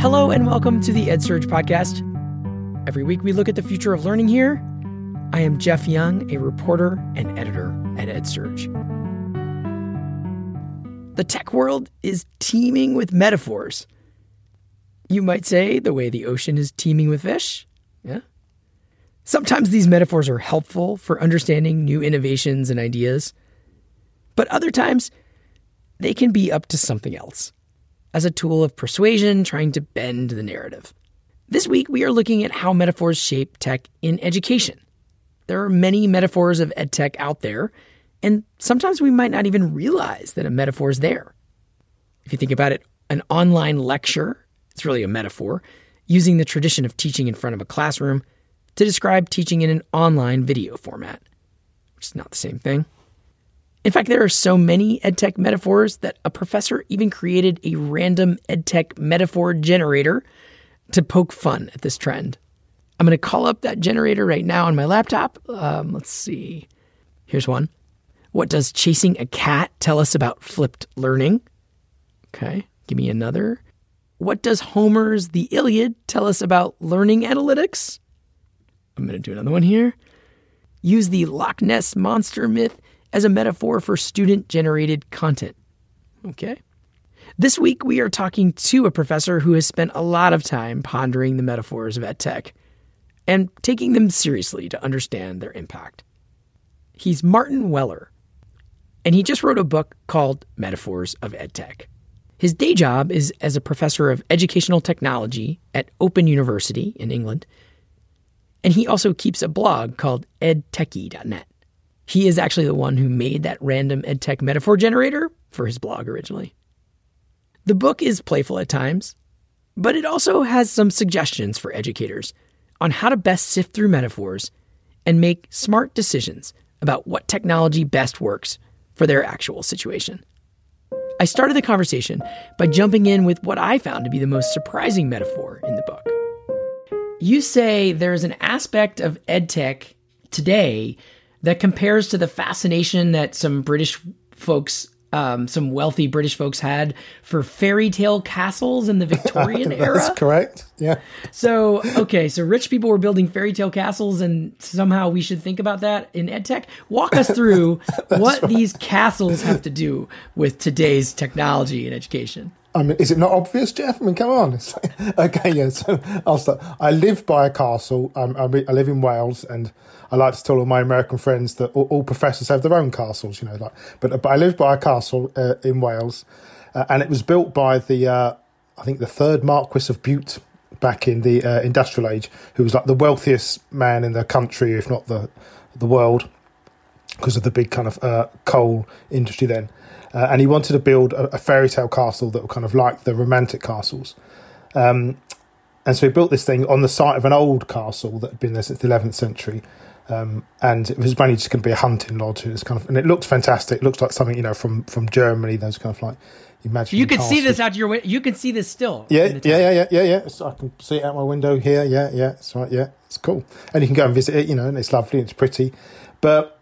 Hello and welcome to the EdSurge podcast. Every week we look at the future of learning here. I am Jeff Young, a reporter and editor at EdSurge. The tech world is teeming with metaphors. You might say the way the ocean is teeming with fish. Yeah. Sometimes these metaphors are helpful for understanding new innovations and ideas, but other times they can be up to something else as a tool of persuasion trying to bend the narrative. This week, we are looking at how metaphors shape tech in education. There are many metaphors of edtech out there, and sometimes we might not even realize that a metaphor is there. If you think about it, an online lecture, it's really a metaphor, using the tradition of teaching in front of a classroom to describe teaching in an online video format, which is not the same thing. In fact, there are so many EdTech metaphors that a professor even created a random EdTech metaphor generator to poke fun at this trend. I'm going to call up that generator right now on my laptop. Um, let's see. Here's one. What does chasing a cat tell us about flipped learning? Okay, give me another. What does Homer's The Iliad tell us about learning analytics? I'm going to do another one here. Use the Loch Ness monster myth as a metaphor for student generated content. Okay. This week, we are talking to a professor who has spent a lot of time pondering the metaphors of EdTech and taking them seriously to understand their impact. He's Martin Weller, and he just wrote a book called Metaphors of EdTech. His day job is as a professor of educational technology at Open University in England, and he also keeps a blog called edtechie.net. He is actually the one who made that random EdTech metaphor generator for his blog originally. The book is playful at times, but it also has some suggestions for educators on how to best sift through metaphors and make smart decisions about what technology best works for their actual situation. I started the conversation by jumping in with what I found to be the most surprising metaphor in the book. You say there's an aspect of EdTech today that compares to the fascination that some British folks, um, some wealthy British folks had for fairy tale castles in the Victorian That's era. That's correct. Yeah. So, okay, so rich people were building fairy tale castles, and somehow we should think about that in EdTech. Walk us through what right. these castles have to do with today's technology and education. I mean, is it not obvious, Jeff? I mean, come on. okay, yeah. So I'll start. I live by a castle. Um, I, I live in Wales, and I like to tell all my American friends that all, all professors have their own castles. You know, like, but but I live by a castle uh, in Wales, uh, and it was built by the uh, I think the third Marquis of Bute back in the uh, industrial age, who was like the wealthiest man in the country, if not the the world, because of the big kind of uh, coal industry then. Uh, and he wanted to build a, a, fairy tale castle that were kind of like the romantic castles. Um, and so he built this thing on the site of an old castle that had been there since the 11th century. Um, and it was mainly just going to be a hunting lodge. And it's kind of, and it looked fantastic. It looked like something you know from from Germany. Those kind of like imagine. You can see this out your window. You can see this still. Yeah, yeah, yeah, yeah, yeah, yeah. So I can see it out my window here. Yeah, yeah. It's right. Yeah, it's cool. And you can go and visit it. You know, and it's lovely. And it's pretty. But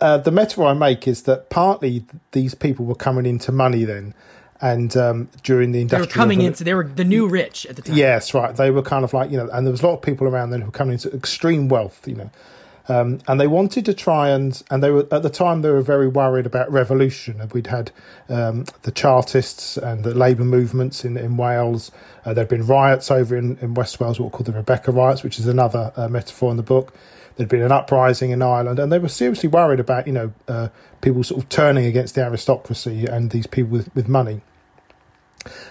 uh, the metaphor I make is that partly these people were coming into money then, and um, during the industrial, they were coming into they were the new rich at the time. Yes, right. They were kind of like you know, and there was a lot of people around then who were coming into extreme wealth, you know. Um, and they wanted to try and and they were at the time they were very worried about revolution. We'd had um, the Chartists and the labour movements in in Wales. Uh, there'd been riots over in, in West Wales, what were called the Rebecca riots, which is another uh, metaphor in the book. There'd been an uprising in Ireland, and they were seriously worried about you know uh, people sort of turning against the aristocracy and these people with, with money.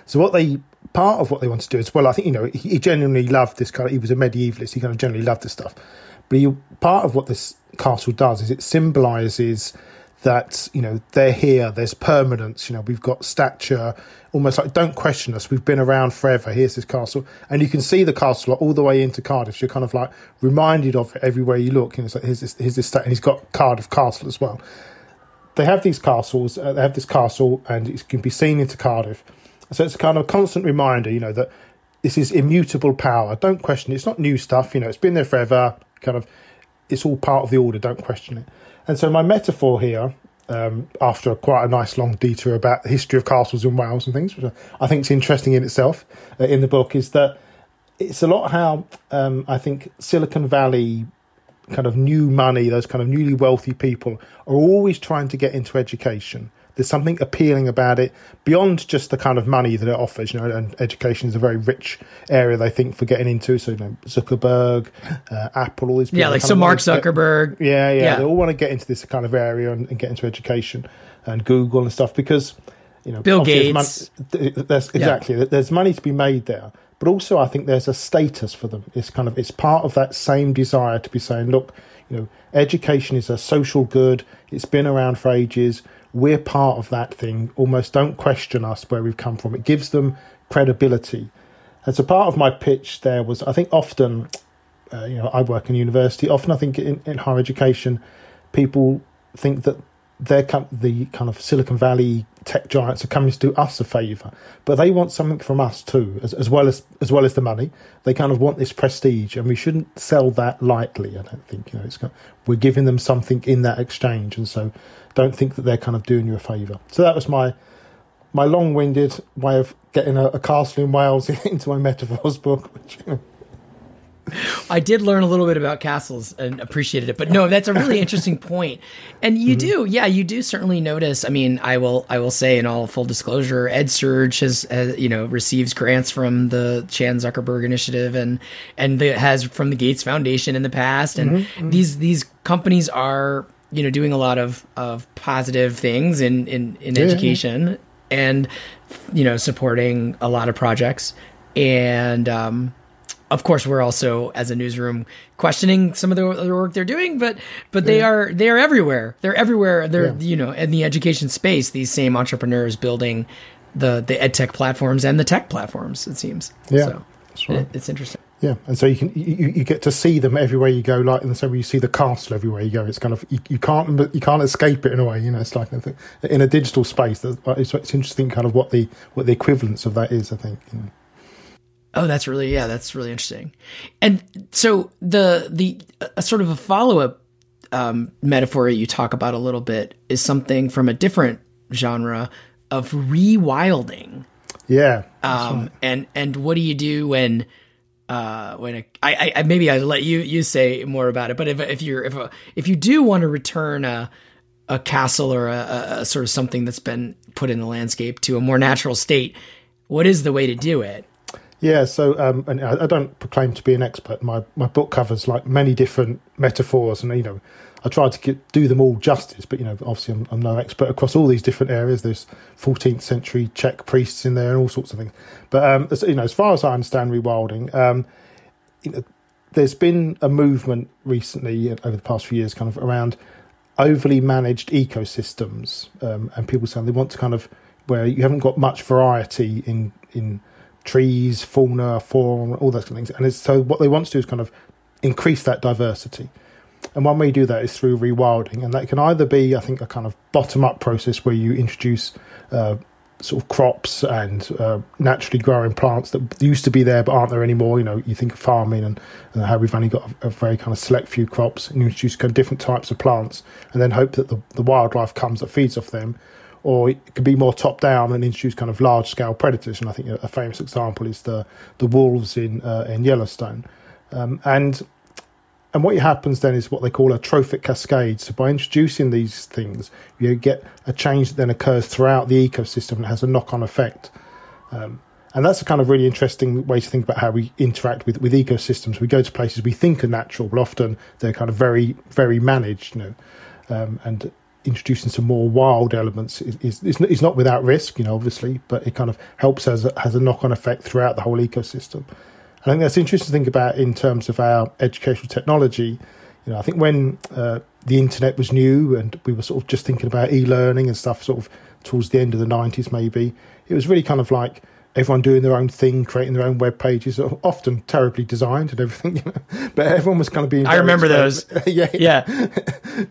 So what they part of what they wanted to do is well, I think you know he, he genuinely loved this kind of. He was a medievalist. He kind of generally loved this stuff, but he, part of what this castle does is it symbolises that you know they're here there's permanence you know we've got stature almost like don't question us we've been around forever here's this castle. And you can see the castle all the way into cardiff you're kind of like reminded of it everywhere you look and it's like here's this here's this and he's got cardiff castle as well. They have these castles uh, they have this castle and it can be seen into cardiff. So it's kind of a constant reminder you know that this is immutable power. Don't question it it's not new stuff you know it's been there forever kind of it's all part of the order don't question it and so my metaphor here um, after quite a nice long detour about the history of castles in Wales and things, which I think is interesting in itself uh, in the book, is that it's a lot how um, I think Silicon Valley kind of new money, those kind of newly wealthy people are always trying to get into education. There's something appealing about it beyond just the kind of money that it offers, you know. And education is a very rich area they think for getting into. So you know, Zuckerberg, uh, Apple, all these people yeah, like so Mark Zuckerberg. Get, yeah, yeah, yeah, they all want to get into this kind of area and, and, get into education, and Google and stuff because you know Bill Gates. There's, mon- there's exactly yeah. there's money to be made there but also I think there's a status for them. It's kind of it's part of that same desire to be saying, look, you know, education is a social good. It's been around for ages. We're part of that thing. Almost don't question us where we've come from. It gives them credibility. And so part of my pitch there was, I think often, uh, you know, I work in university. Often I think in, in higher education, people think that they're the kind of Silicon Valley tech giants are coming to do us a favour, but they want something from us too, as, as well as as well as the money. They kind of want this prestige, and we shouldn't sell that lightly. I don't think you know it's we're giving them something in that exchange, and so don't think that they're kind of doing you a favour. So that was my my long-winded way of getting a, a castle in Wales into my metaphors book, which. I did learn a little bit about castles and appreciated it, but no, that's a really interesting point. And you mm-hmm. do, yeah, you do certainly notice. I mean, I will, I will say in all full disclosure, EdSurge has, uh, you know, receives grants from the Chan Zuckerberg Initiative and and the, has from the Gates Foundation in the past, and mm-hmm. mm-hmm. these these companies are you know doing a lot of of positive things in in in yeah, education and you know supporting a lot of projects and um of course we're also as a newsroom questioning some of the, the work they're doing but but they are they are everywhere they're everywhere they're yeah. you know in the education space these same entrepreneurs building the the ed tech platforms and the tech platforms it seems yeah so right. it, it's interesting yeah, and so you can you, you get to see them everywhere you go, like in the same way you see the castle everywhere you go. It's kind of you, you can't you can't escape it in a way. You know, it's like in a digital space. It's, it's interesting, kind of what the what the equivalence of that is. I think. You know. Oh, that's really yeah, that's really interesting. And so the the a sort of a follow up um, metaphor you talk about a little bit is something from a different genre of rewilding. Yeah. Um, right. and and what do you do when uh, when a, I, I maybe I let you you say more about it, but if if you're if a, if you do want to return a a castle or a, a sort of something that's been put in the landscape to a more natural state, what is the way to do it? Yeah, so um, and I, don't proclaim to be an expert. My my book covers like many different metaphors, and you know, I try to get, do them all justice. But you know, obviously, I'm, I'm, no expert across all these different areas. There's 14th century Czech priests in there and all sorts of things. But um, as, you know, as far as I understand rewilding, um, you know, there's been a movement recently over the past few years, kind of around overly managed ecosystems, um, and people saying they want to kind of where you haven't got much variety in in trees, fauna, fauna, all those kind of things. And so what they want to do is kind of increase that diversity. And one way you do that is through rewilding, and that can either be, I think, a kind of bottom-up process where you introduce uh, sort of crops and uh, naturally growing plants that used to be there but aren't there anymore. You know, you think of farming and, and how we've only got a, a, very kind of select few crops, and you introduce kind of different types of plants, and then hope that the, the wildlife comes that feeds off them, or it could be more top down and introduce kind of large scale predators. And I think a, famous example is the the wolves in uh, in Yellowstone. Um, and and what happens then is what they call a trophic cascade. So by introducing these things, you get a change that then occurs throughout the ecosystem and has a knock on effect. Um, and that's a kind of really interesting way to think about how we interact with, with ecosystems. We go to places we think are natural, but often they're kind of very, very managed, you know. Um, and introducing some more wild elements is, is, not without risk, you know, obviously, but it kind of helps as has a knock on effect throughout the whole ecosystem. I think that's interesting to think about in terms of our educational technology. You know, I think when uh, the internet was new and we were sort of just thinking about e-learning and stuff, sort of towards the end of the nineties, maybe it was really kind of like everyone doing their own thing, creating their own web pages, often terribly designed and everything. You know? But everyone was kind of being. I remember those. yeah, yeah.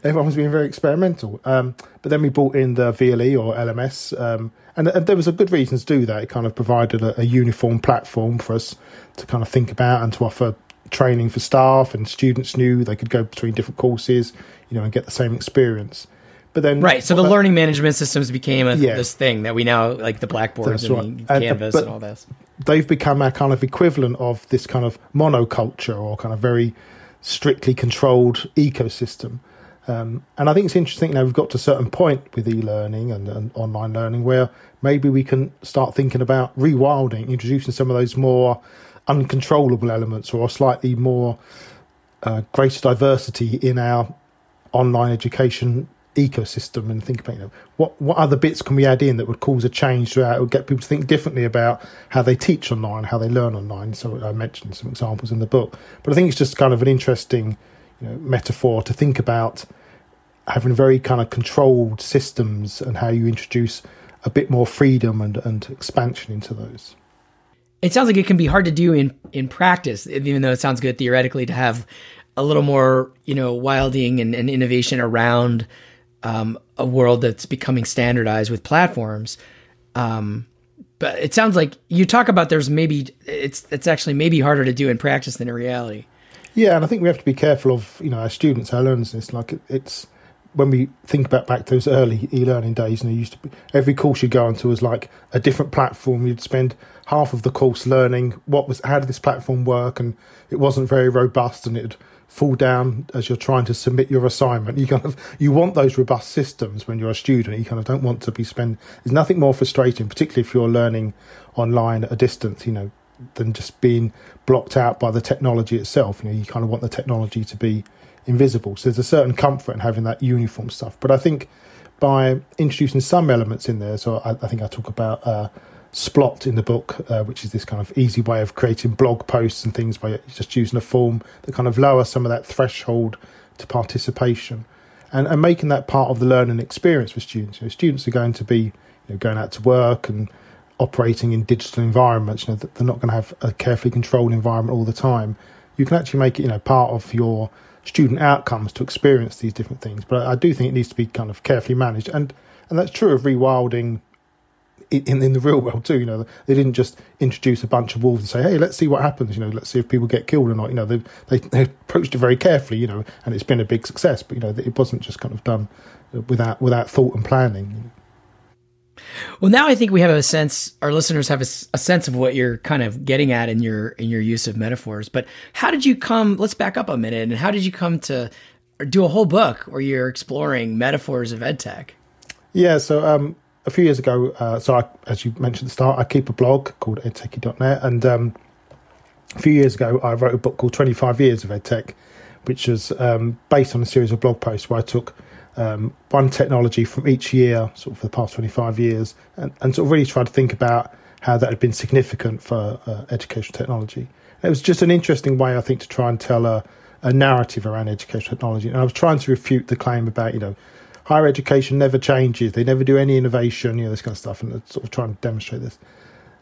everyone was being very experimental. Um, but then we brought in the VLE or LMS, um, and, and, there was a good reason to do that. It kind of provided a, a, uniform platform for us to kind of think about and to offer training for staff, and students knew they could go between different courses, you know, and get the same experience. But then, right. So the learning management systems became a, Yeah. this thing that we now like the blackboards That's and right. the And- canvas but- and all this. they've become our kind of equivalent of this kind of monoculture or kind of very strictly controlled ecosystem. Um, and I think it's interesting now we've got to a certain point with e-learning and, and online learning where maybe we can start thinking about rewilding, introducing some of those more uncontrollable elements or slightly more uh, greater diversity in our online education ecosystem and think about you know what what other bits can we add in that would cause a change how would get people to think differently about how they teach online, how they learn online. So I mentioned some examples in the book, but I think it's just kind of an interesting you know, metaphor to think about having very kind of controlled systems and how you introduce a bit more freedom and, and expansion into those. It sounds like it can be hard to do in in practice, even though it sounds good theoretically to have a little more, you know, wilding and, and innovation around um, a world that's becoming standardized with platforms. Um, but it sounds like you talk about there's maybe it's it's actually maybe harder to do in practice than in reality. Yeah, and I think we have to be careful of you know our students, our learners. It's like it, it's when we think about back those early e-learning days, and it used to be every course you go onto was like a different platform. You'd spend half of the course learning what was how did this platform work, and it wasn't very robust, and it'd fall down as you're trying to submit your assignment. You kind of you want those robust systems when you're a student. You kind of don't want to be spend. There's nothing more frustrating, particularly if you're learning online at a distance. You know, than just being blocked out by the technology itself. You know, you kind of want the technology to be invisible. So there's a certain comfort in having that uniform stuff. But I think by introducing some elements in there, so I, I think I talk about uh, Splot in the book, uh, which is this kind of easy way of creating blog posts and things by just using a form that kind of lower some of that threshold to participation. And, and making that part of the learning experience for students. You know, students are going to be you know, going out to work and operating in digital environments. You know, they're not going to have a carefully controlled environment all the time. You can actually make it, you know, part of your student outcomes to experience these different things. But I do think it needs to be kind of carefully managed, and and that's true of rewilding in, in, the real world too. You know, they didn't just introduce a bunch of wolves and say, "Hey, let's see what happens." You know, let's see if people get killed or not. You know, they they, they approached it very carefully. You know, and it's been a big success. But you know, it wasn't just kind of done without without thought and planning. Well, now I think we have a sense. Our listeners have a sense of what you're kind of getting at in your in your use of metaphors. But how did you come? Let's back up a minute. And how did you come to do a whole book where you're exploring metaphors of edtech? Yeah, so um, a few years ago, uh, so I, as you mentioned at the start, I keep a blog called edtechie.net, and um, a few years ago, I wrote a book called 25 Years of EdTech, which was um, based on a series of blog posts where I took um, one technology from each year, sort of for the past 25 years, and, and sort of really tried to think about how that had been significant for uh, educational technology. And it was just an interesting way, I think, to try and tell a, a narrative around educational technology. And I was trying to refute the claim about, you know, higher education never changes, they never do any innovation, you know, this kind of stuff, and sort of trying to demonstrate this.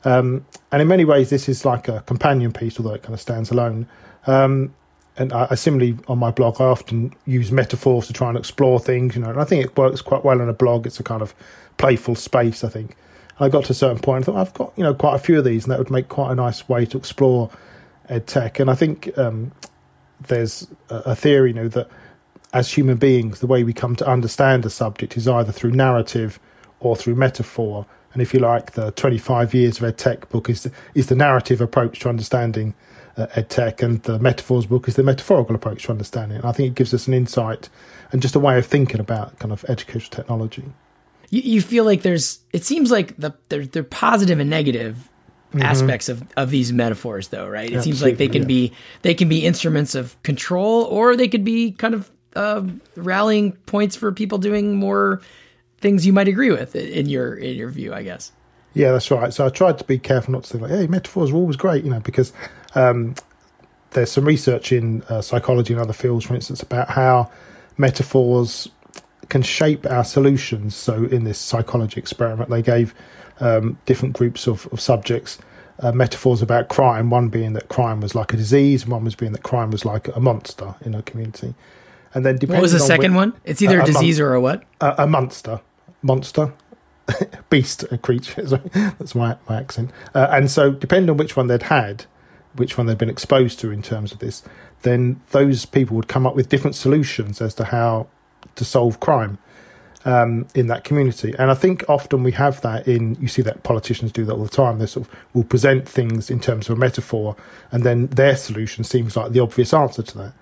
Um, and in many ways, this is like a companion piece, although it kind of stands alone. Um, and I, I similarly on my blog, I often use metaphors to try and explore things, you know. And I think it works quite well on a blog. It's a kind of playful space, I think. And I got to a certain point, I thought I've got you know quite a few of these, and that would make quite a nice way to explore ed tech. And I think um, there's a, a theory, you know, that as human beings, the way we come to understand a subject is either through narrative or through metaphor. And if you like, the 25 years of EdTech book is the, is the narrative approach to understanding uh, EdTech, and the metaphors book is the metaphorical approach to understanding it. And I think it gives us an insight and just a way of thinking about kind of educational technology. You, you feel like there's. It seems like the they're, they're positive and negative aspects of, of these metaphors, though, right? It seems like they can Absolutely, be they can be instruments of control, or they could be kind of uh, rallying points for people doing more things you might agree with in your in your view, I guess. Yeah, that's right. So I tried to be careful not to say like, "Hey, metaphors are always great," you know, because um, there's some research in uh, psychology and other fields, for instance, about how metaphors can shape our solutions. So in this psychology experiment, they gave um, different groups of, of subjects uh, metaphors about crime. One being that crime was like a disease, and one was being that crime was like a monster in a community. And then depending What was the on second which- one? It's either a a mon- disease or a what? a, a monster, monster, beast, a creature. Sorry, that's my my accent. Uh, and so, depending on which one they'd had, which one they'd been exposed to in terms of this, then those people would come up with different solutions as to how to solve crime. um, in that community. And I think often we have that in, you see that politicians do that all the time. They sort of will present things in terms of a metaphor, and then their solution seems like the obvious answer to that.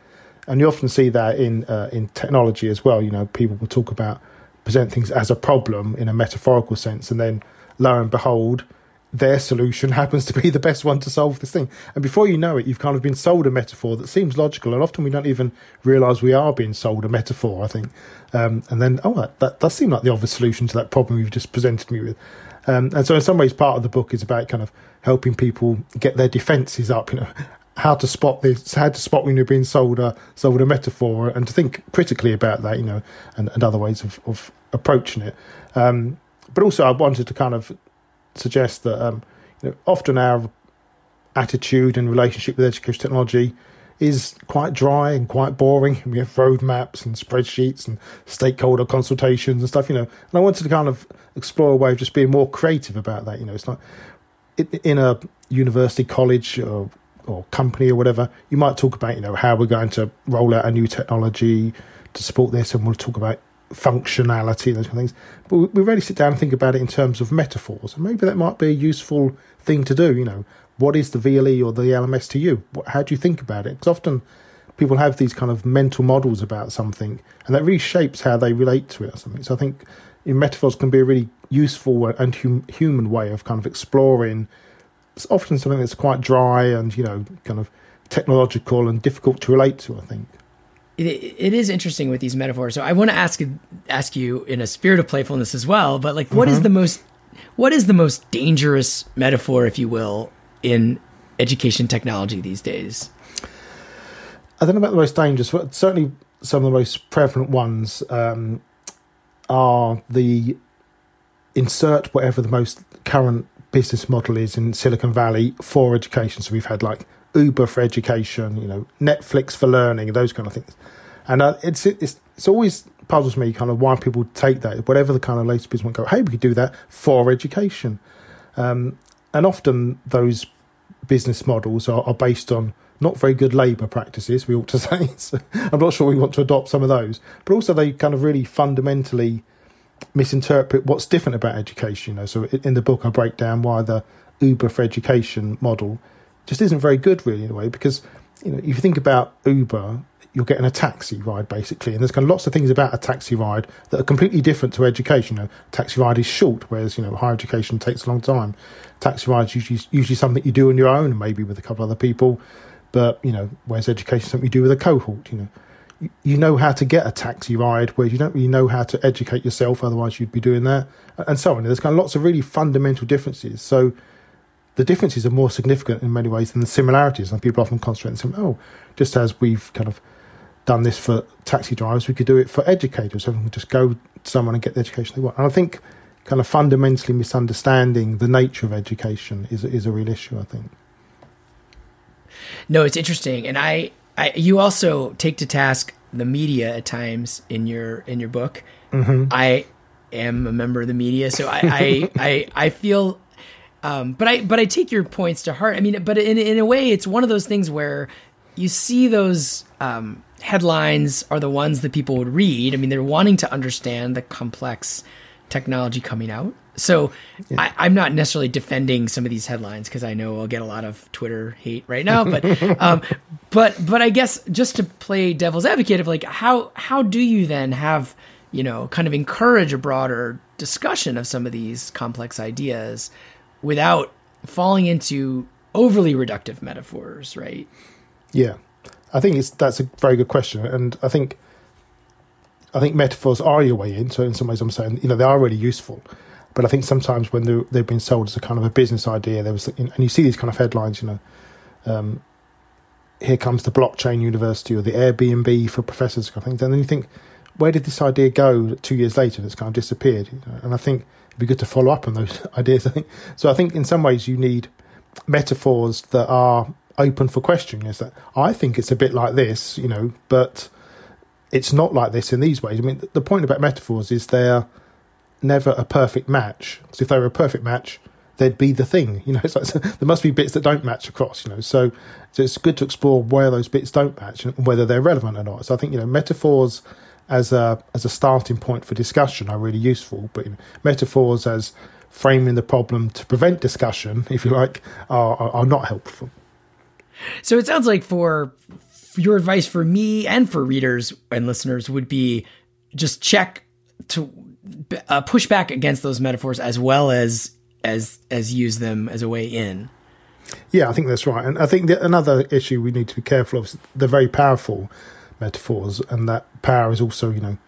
And you often see that in uh, in technology as well. You know, people will talk about present things as a problem in a metaphorical sense, and then lo and behold, their solution happens to be the best one to solve this thing. And before you know it, you've kind of been sold a metaphor that seems logical, and often we don't even realise we are being sold a metaphor. I think, um, and then oh, that, that does seem like the obvious solution to that problem you've just presented me with. Um, and so, in some ways, part of the book is about kind of helping people get their defences up. You know, how to spot this, how to spot when you're being sold a sold a metaphor, and to think critically about that. You know, and, and other ways of, of approaching it. Um, but also, I wanted to kind of suggest that um, you know, often our attitude and relationship with education technology is quite dry and quite boring. We have roadmaps and spreadsheets and stakeholder consultations and stuff, you know. And I wanted to kind of explore a way of just being more creative about that. You know, it's not in a university, college, or, or company or whatever. You might talk about, you know, how we're going to roll out a new technology to support this, and we'll talk about functionality, and those kind of things. But we really sit down and think about it in terms of metaphors, and maybe that might be a useful thing to do. You know, what is the VLE or the LMS to you? How do you think about it? Because often people have these kind of mental models about something, and that really shapes how they relate to it or something. So I think metaphors can be a really useful and hum- human way of kind of exploring. It's often something that's quite dry and you know kind of technological and difficult to relate to. I think it, it is interesting with these metaphors. So I want to ask ask you in a spirit of playfulness as well. But like, what mm-hmm. is the most what is the most dangerous metaphor, if you will, in education technology these days? I don't know about the most dangerous, but certainly some of the most prevalent ones um, are the insert whatever the most current business model is in Silicon Valley for education. So we've had like Uber for education, you know, Netflix for learning, those kind of things. And uh, it's it's it's always puzzles me kind of why people take that, whatever the kind of latest business go, hey, we could do that for education. Um, and often those business models are, are based on not very good labour practices, we ought to say. So I'm not sure we want to adopt some of those. But also, they kind of really fundamentally misinterpret what's different about education. You know, so in the book, I break down why the Uber for education model just isn't very good, really, in a way, because you know, if you think about Uber, you're getting a taxi ride basically, and there's kind of lots of things about a taxi ride that are completely different to education. You know, taxi ride is short, whereas you know higher education takes a long time. Taxi ride is usually usually something you do on your own, maybe with a couple other people, but you know, whereas education something you do with a cohort. You know, you, know how to get a taxi ride, whereas you don't really know how to educate yourself. Otherwise, you'd be doing that, and so on. There's kind of lots of really fundamental differences. So the differences are more significant in many ways than the similarities. And people often concentrate and say, oh, just as we've kind of done this for taxi drivers, we could do it for educators. We can just go to someone and get the education they want. And I think kind of fundamentally misunderstanding the nature of education is is a real issue. I think. No, it's interesting, and I, I you also take to task the media at times in your in your book. Mm-hmm. I am a member of the media, so I I, I, I feel um, but I but I take your points to heart. I mean, but in in a way, it's one of those things where you see those um, headlines are the ones that people would read. I mean, they're wanting to understand the complex technology coming out. So yeah. I, am not necessarily defending some of these headlines because I know I'll get a lot of Twitter hate right now. But um, but but I guess just to play devil's advocate of like how how do you then have you know kind of encourage a broader discussion of some of these complex ideas without falling into overly reductive metaphors, right? Yeah, I think it's that's a very good question, and I think I think metaphors are your way in. So in some ways, I'm saying you know they are really useful, but I think sometimes when they've been sold as a kind of a business idea, there was and you see these kind of headlines, you know. Um, here comes the blockchain university or the Airbnb for professors, I things. And then you think, where did this idea go two years later? It's kind of disappeared. And I think it'd be good to follow up on those ideas. I think so. I think in some ways you need metaphors that are open for question. Is that I think it's a bit like this, you know, but it's not like this in these ways. I mean, the point about metaphors is they're never a perfect match. Because if they were a perfect match, they'd be the thing. You know, it's like, there must be bits that don't match across. You know, so so it's good to explore where those bits don't match and whether they're relevant or not. So I think you know metaphors as a as a starting point for discussion are really useful. But you know, metaphors as framing the problem to prevent discussion, if you like, are, are, are not helpful. So it sounds like for your advice for me and for readers and listeners would be just check to uh, push back against those metaphors as well as as as use them as a way in. Yeah, I think that's right, and I think that another issue we need to be careful of. They're very powerful metaphors, and that power is also, you know,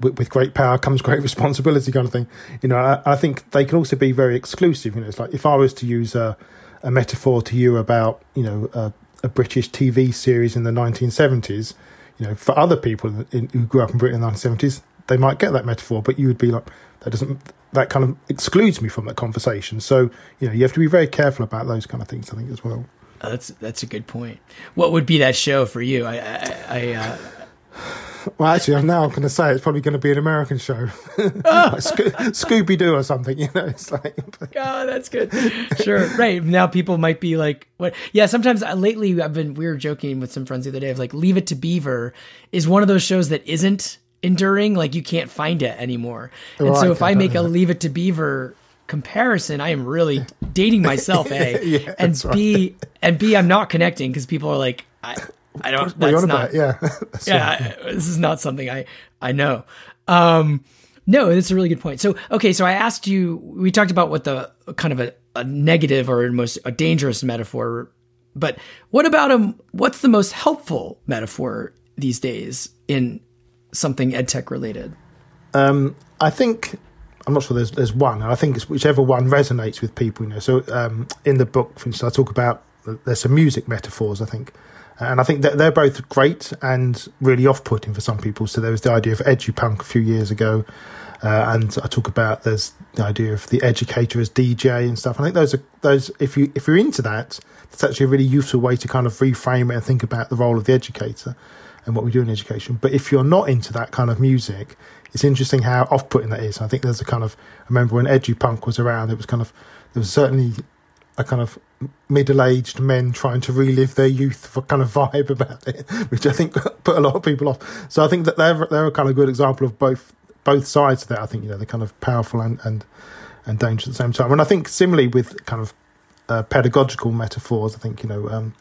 with, with, great power comes great responsibility, kind of thing. You know, I, I, think they can also be very exclusive. You know, it's like if I was to use a, a metaphor to you about, you know, a, a British TV series in the 1970s, you know, for other people in, who grew up in Britain in the 1970s, they might get that metaphor, but you would be like, that doesn't, that kind of excludes me from that conversation. So, you know, you have to be very careful about those kind of things, I think, as well. Oh, that's that's a good point. What would be that show for you? I, I, I uh... Well, actually, I'm now going to say it's probably going to be an American show, like Sco- Scooby Doo or something. You know, it's like. oh, that's good. Sure, right now people might be like, "What?" Yeah, sometimes uh, lately I've been. We were joking with some friends the other day of like, "Leave It to Beaver" is one of those shows that isn't enduring. Like you can't find it anymore. And right, so if I make a Leave It to Beaver comparison, I am really dating myself, A. yeah, and B right. and B I'm not connecting because people are like, I I don't that's not yeah. yeah, I, this is not something I I know. Um no, that's a really good point. So okay, so I asked you we talked about what the kind of a, a negative or most a dangerous metaphor but what about a what's the most helpful metaphor these days in something edtech related? Um, I think I'm not sure there's there's one. I think it's whichever one resonates with people. You know, so um, in the book, for instance, I talk about there's some music metaphors. I think, and I think that they're both great and really off-putting for some people. So there was the idea of edupunk a few years ago, uh, and I talk about there's the idea of the educator as DJ and stuff. I think those are those. If you if you're into that, it's actually a really useful way to kind of reframe it and think about the role of the educator and what we do in education. But if you're not into that kind of music, it's interesting how off-putting that is. I think there's a kind of I remember when Edgy edupunk was around, it was kind of there was certainly a kind of middle-aged men trying to relive their youth for kind of vibe about it, which I think put a lot of people off. So I think that they're they're a kind of good example of both both sides of that. I think you know they're kind of powerful and and and dangerous at the same time. And I think similarly with kind of uh, pedagogical metaphors, I think you know um,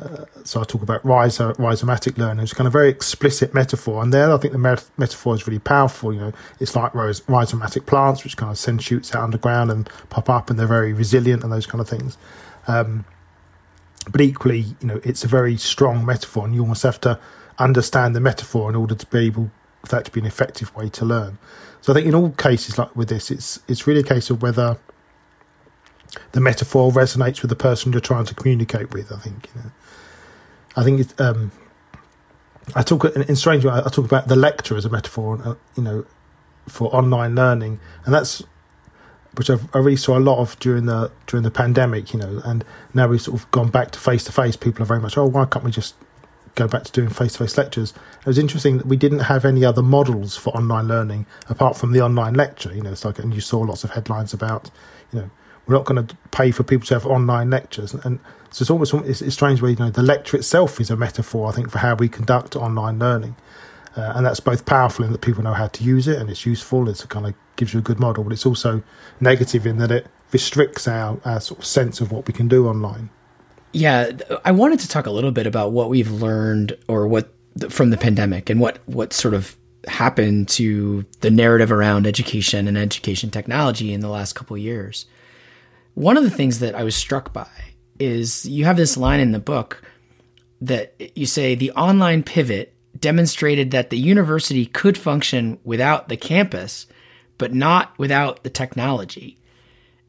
uh, so I talk about rhizo, rhizomatic learning. It's kind of very explicit metaphor, and there I think the met- metaphor is really powerful. You know, it's like rhizom- rhizomatic plants, which kind of send shoots out underground and pop up, and they're very resilient and those kind of things. Um, but equally, you know, it's a very strong metaphor, and you almost have to understand the metaphor in order to be able for that to be an effective way to learn. So I think in all cases like with this, it's it's really a case of whether the metaphor resonates with the person you're trying to communicate with. I think you know. I think it's, um, I talk in, in strange way. I talk about the lecture as a metaphor, uh, you know, for online learning, and that's which I've, I really saw a lot of during the during the pandemic, you know, and now we've sort of gone back to face to face. People are very much, oh, why can't we just go back to doing face to face lectures? It was interesting that we didn't have any other models for online learning apart from the online lecture. You know, it's like, and you saw lots of headlines about, you know, we're not going to pay for people to have online lectures, and so it's almost it's, it's strange where you know the lecture itself is a metaphor, I think, for how we conduct online learning, uh, and that's both powerful in that people know how to use it and it's useful. It's kind of gives you a good model, but it's also negative in that it restricts our, our sort of sense of what we can do online. Yeah, I wanted to talk a little bit about what we've learned or what from the pandemic and what what sort of happened to the narrative around education and education technology in the last couple of years. One of the things that I was struck by is you have this line in the book that you say the online pivot demonstrated that the university could function without the campus, but not without the technology.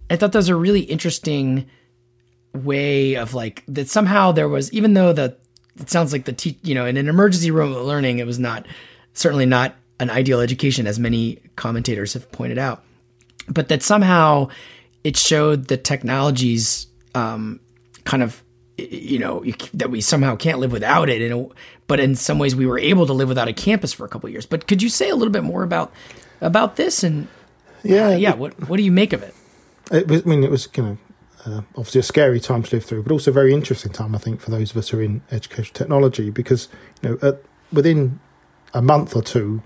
I thought that was a really interesting way of like that somehow there was even though the it sounds like the te- you know in an emergency room learning it was not certainly not an ideal education as many commentators have pointed out but that somehow it showed the technologies um, kind of you know that we somehow can't live without it and but in some ways we were able to live without a campus for a couple of years. But could you say a little bit more about about this and yeah uh, yeah what what do you make of it, it was, i mean it was you know uh, obviously a scary time to live through but also a very interesting time i think for those of us who are in educational technology because you know within a month or two,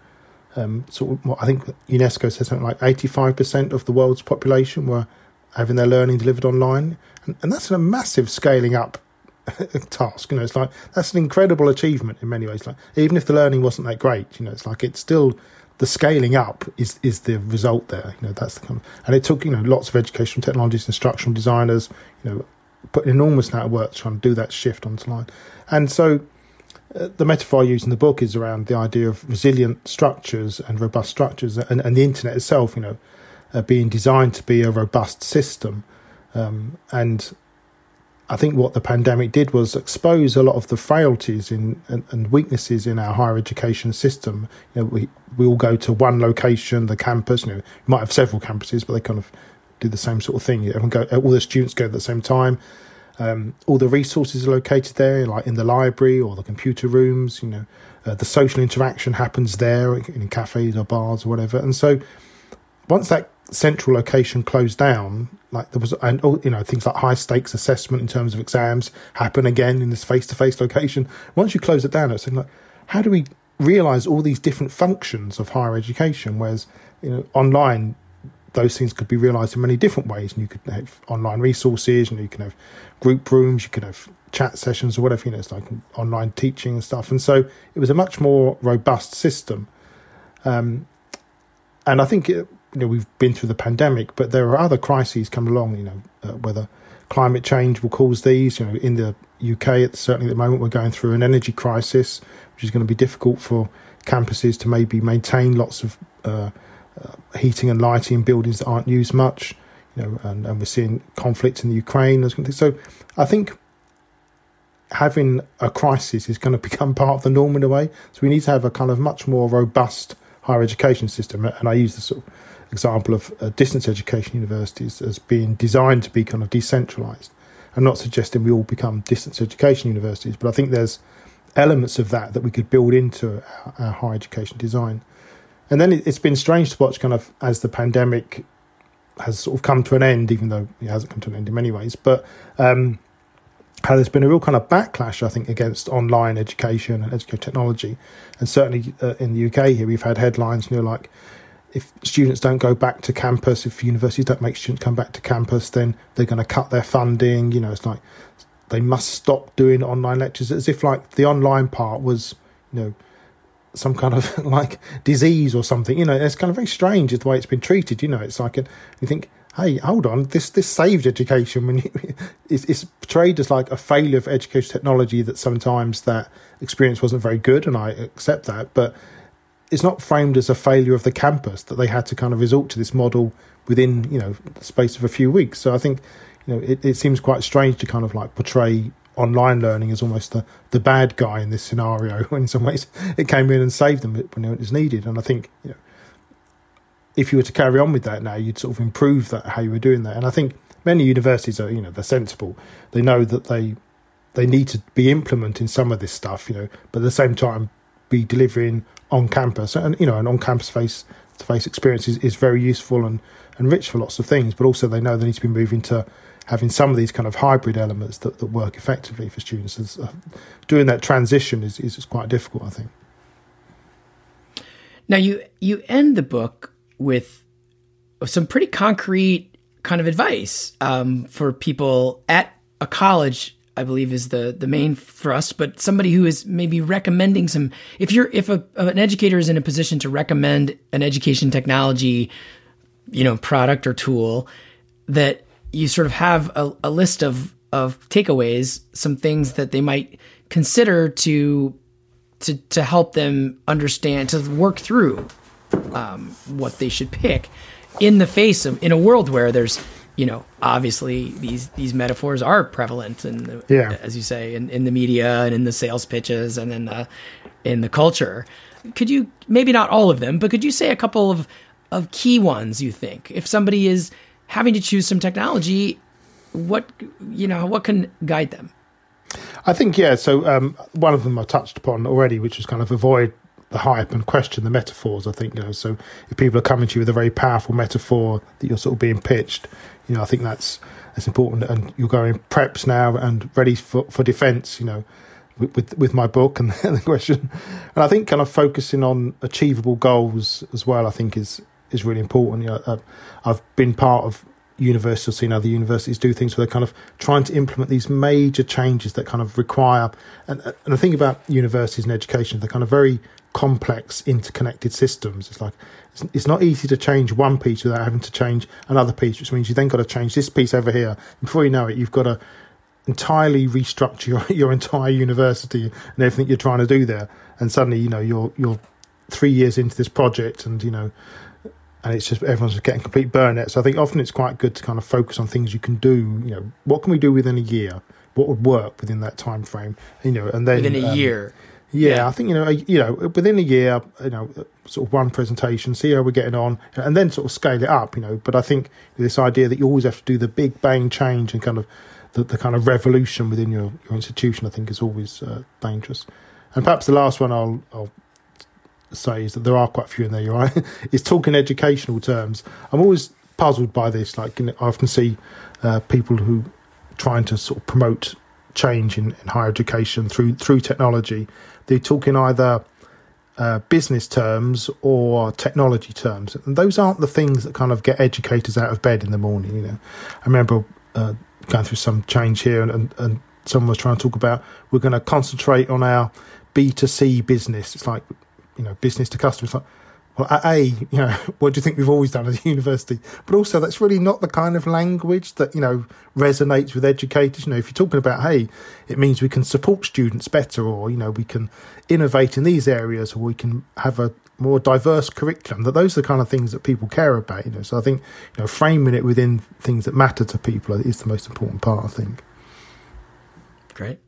um, sort of, I think UNESCO said something like 85% of the world's population were having their learning delivered online. And, and that's a massive scaling up task. You know, it's like that's an incredible achievement in many ways. Like even if the learning wasn't that great, you know, it's like it's still the scaling up is is the result there. You know, that's the kind of, and it took you know lots of educational technologists, instructional designers, you know, put an enormous amount of work trying to do that shift onto line. And so uh, the metaphor used in the book is around the idea of resilient structures and robust structures, and, and the internet itself, you know, uh, being designed to be a robust system. Um, and I think what the pandemic did was expose a lot of the frailties in and, and, weaknesses in our higher education system. You know, we we all go to one location, the campus. You know, you might have several campuses, but they kind of do the same sort of thing. Everyone go, all the students go at the same time. Um, all the resources are located there, like in the library or the computer rooms. You know, uh, the social interaction happens there in cafes or bars or whatever. And so, once that central location closed down, like there was, and oh, you know, things like high stakes assessment in terms of exams happen again in this face to face location. Once you close it down, it's like, how do we realize all these different functions of higher education? Whereas, you know, online, those things could be realized in many different ways. And you could have online resources, and you can have group rooms, you can have chat sessions or whatever, you know, it's like online teaching and stuff. And so it was a much more robust system. Um, and I think it, you know we've been through the pandemic, but there are other crises coming along. You know uh, whether climate change will cause these. You know in the UK, it's certainly at the moment we're going through an energy crisis, which is going to be difficult for campuses to maybe maintain lots of uh, uh, heating and lighting in buildings that aren't used much. You know, and, and we're seeing conflict in the Ukraine. So I think having a crisis is going to become part of the norm in a way. So we need to have a kind of much more robust higher education system. And I use the sort of example of uh, distance education universities as being designed to be kind of decentralized. I'm not suggesting we all become distance education universities, but I think there's elements of that that we could build into our, our higher education design. And then it, has been strange to watch kind of as the pandemic has sort of come to an end, even though it hasn't come to an end in many ways, but um, how there's been a real kind of backlash, I think, against online education and education technology. And certainly uh, in the UK here, we've had headlines, you know, like if students don't go back to campus, if universities don't make students come back to campus, then they're going to cut their funding. You know, it's like they must stop doing online lectures as if like the online part was, you know, some kind of like disease or something. You know, it's kind of very strange the way it's been treated. You know, it's like you think, hey, hold on, this this saved education when you, it's, it's portrayed as like a failure of education technology that sometimes that experience wasn't very good, and I accept that, but it's not framed as a failure of the campus that they had to kind of resort to this model within you know the space of a few weeks. So I think you know it, it seems quite strange to kind of like portray online learning as almost the, the bad guy in this scenario when in some ways it came in and saved them when it was needed. And I think you know if you were to carry on with that now, you'd sort of improve that how you were doing that. And I think many universities are you know they're sensible. They know that they they need to be implementing some of this stuff, you know, but at the same time be delivering on campus. And you know, an on campus face to face experience is, is very useful and, and rich for lots of things. But also, they know they need to be moving to having some of these kind of hybrid elements that, that work effectively for students. As, uh, doing that transition is, is quite difficult, I think. Now, you you end the book with some pretty concrete kind of advice um, for people at a college I believe is the the main thrust, but somebody who is maybe recommending some. If you're if a, an educator is in a position to recommend an education technology, you know, product or tool, that you sort of have a, a list of of takeaways, some things that they might consider to to to help them understand to work through um, what they should pick in the face of in a world where there's you know, obviously these these metaphors are prevalent in the, yeah. as you say, in, in the media and in the sales pitches and in the in the culture. Could you maybe not all of them, but could you say a couple of of key ones you think? If somebody is having to choose some technology, what you know, what can guide them? I think yeah. So um, one of them I touched upon already, which was kind of avoid the hype and question the metaphors. I think you know. So if people are coming to you with a very powerful metaphor that you're sort of being pitched, you know, I think that's that's important. And you're going preps now and ready for for defence. You know, with, with, with my book and the question. And I think kind of focusing on achievable goals as well, I think is is really important. You know, uh, I've been part of universities, seen other universities do things where they're kind of trying to implement these major changes that kind of require. And, and I think about universities and education, they're kind of very complex, interconnected systems. It's like it's, it's not easy to change one piece without having to change another piece, which means you then got to change this piece over here. Before you know it, you've got to entirely restructure your, your entire university and everything you're trying to do there. And suddenly, you know, you're you're three years into this project, and you know, and it's just everyone's just getting complete burnout. So I think often it's quite good to kind of focus on things you can do. You know, what can we do within a year? What would work within that time frame? You know, and then within a um, year. Yeah, yeah, I think you know, you know, within a year, you know, sort of one presentation, see how we're getting on, and then sort of scale it up. You know, but I think this idea that you always have to do the big bang change and kind of the, the kind of revolution within your, your institution, I think, is always uh, dangerous. And perhaps the last one I'll, I'll say is that there are quite a few in there. You're right. is talking educational terms. I'm always puzzled by this. Like I often see uh, people who trying to sort of promote change in, in higher education through through technology. They're talking either uh, business terms or technology terms, and those aren't the things that kind of get educators out of bed in the morning. You know, I remember uh, going through some change here, and, and, and someone was trying to talk about we're going to concentrate on our B to C business. It's like you know business to customer. It's like well, a, you know, what do you think we've always done as a university? But also, that's really not the kind of language that you know resonates with educators. You know, if you're talking about, hey, it means we can support students better, or you know, we can innovate in these areas, or we can have a more diverse curriculum. That those are the kind of things that people care about. You know, so I think you know, framing it within things that matter to people is the most important part. I think. Great.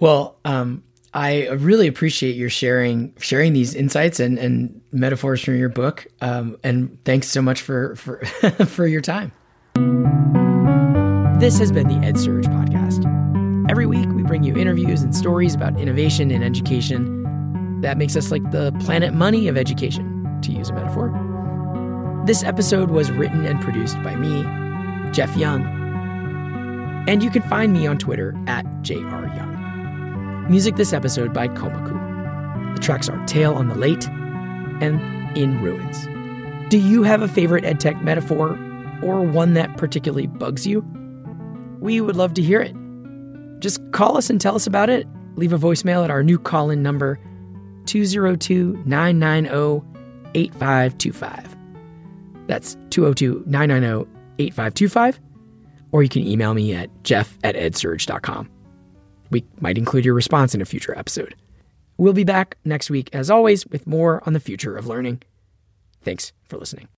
Well, um, I really appreciate your sharing sharing these insights and, and metaphors from your book. Um, and thanks so much for for for your time. This has been the EdSurge podcast. Every week we bring you interviews and stories about innovation in education. That makes us like the planet money of education, to use a metaphor. This episode was written and produced by me, Jeff Young. And you can find me on Twitter at JRYoung. Music this episode by Komiku. The tracks are Tale on the Late and In Ruins. Do you have a favorite EdTech metaphor or one that particularly bugs you? We would love to hear it. Just call us and tell us about it. Leave a voicemail at our new call in number 202 990 8525. That's 202 990 8525. Or you can email me at jeff at edsurge.com. We might include your response in a future episode. We'll be back next week, as always, with more on the future of learning. Thanks for listening.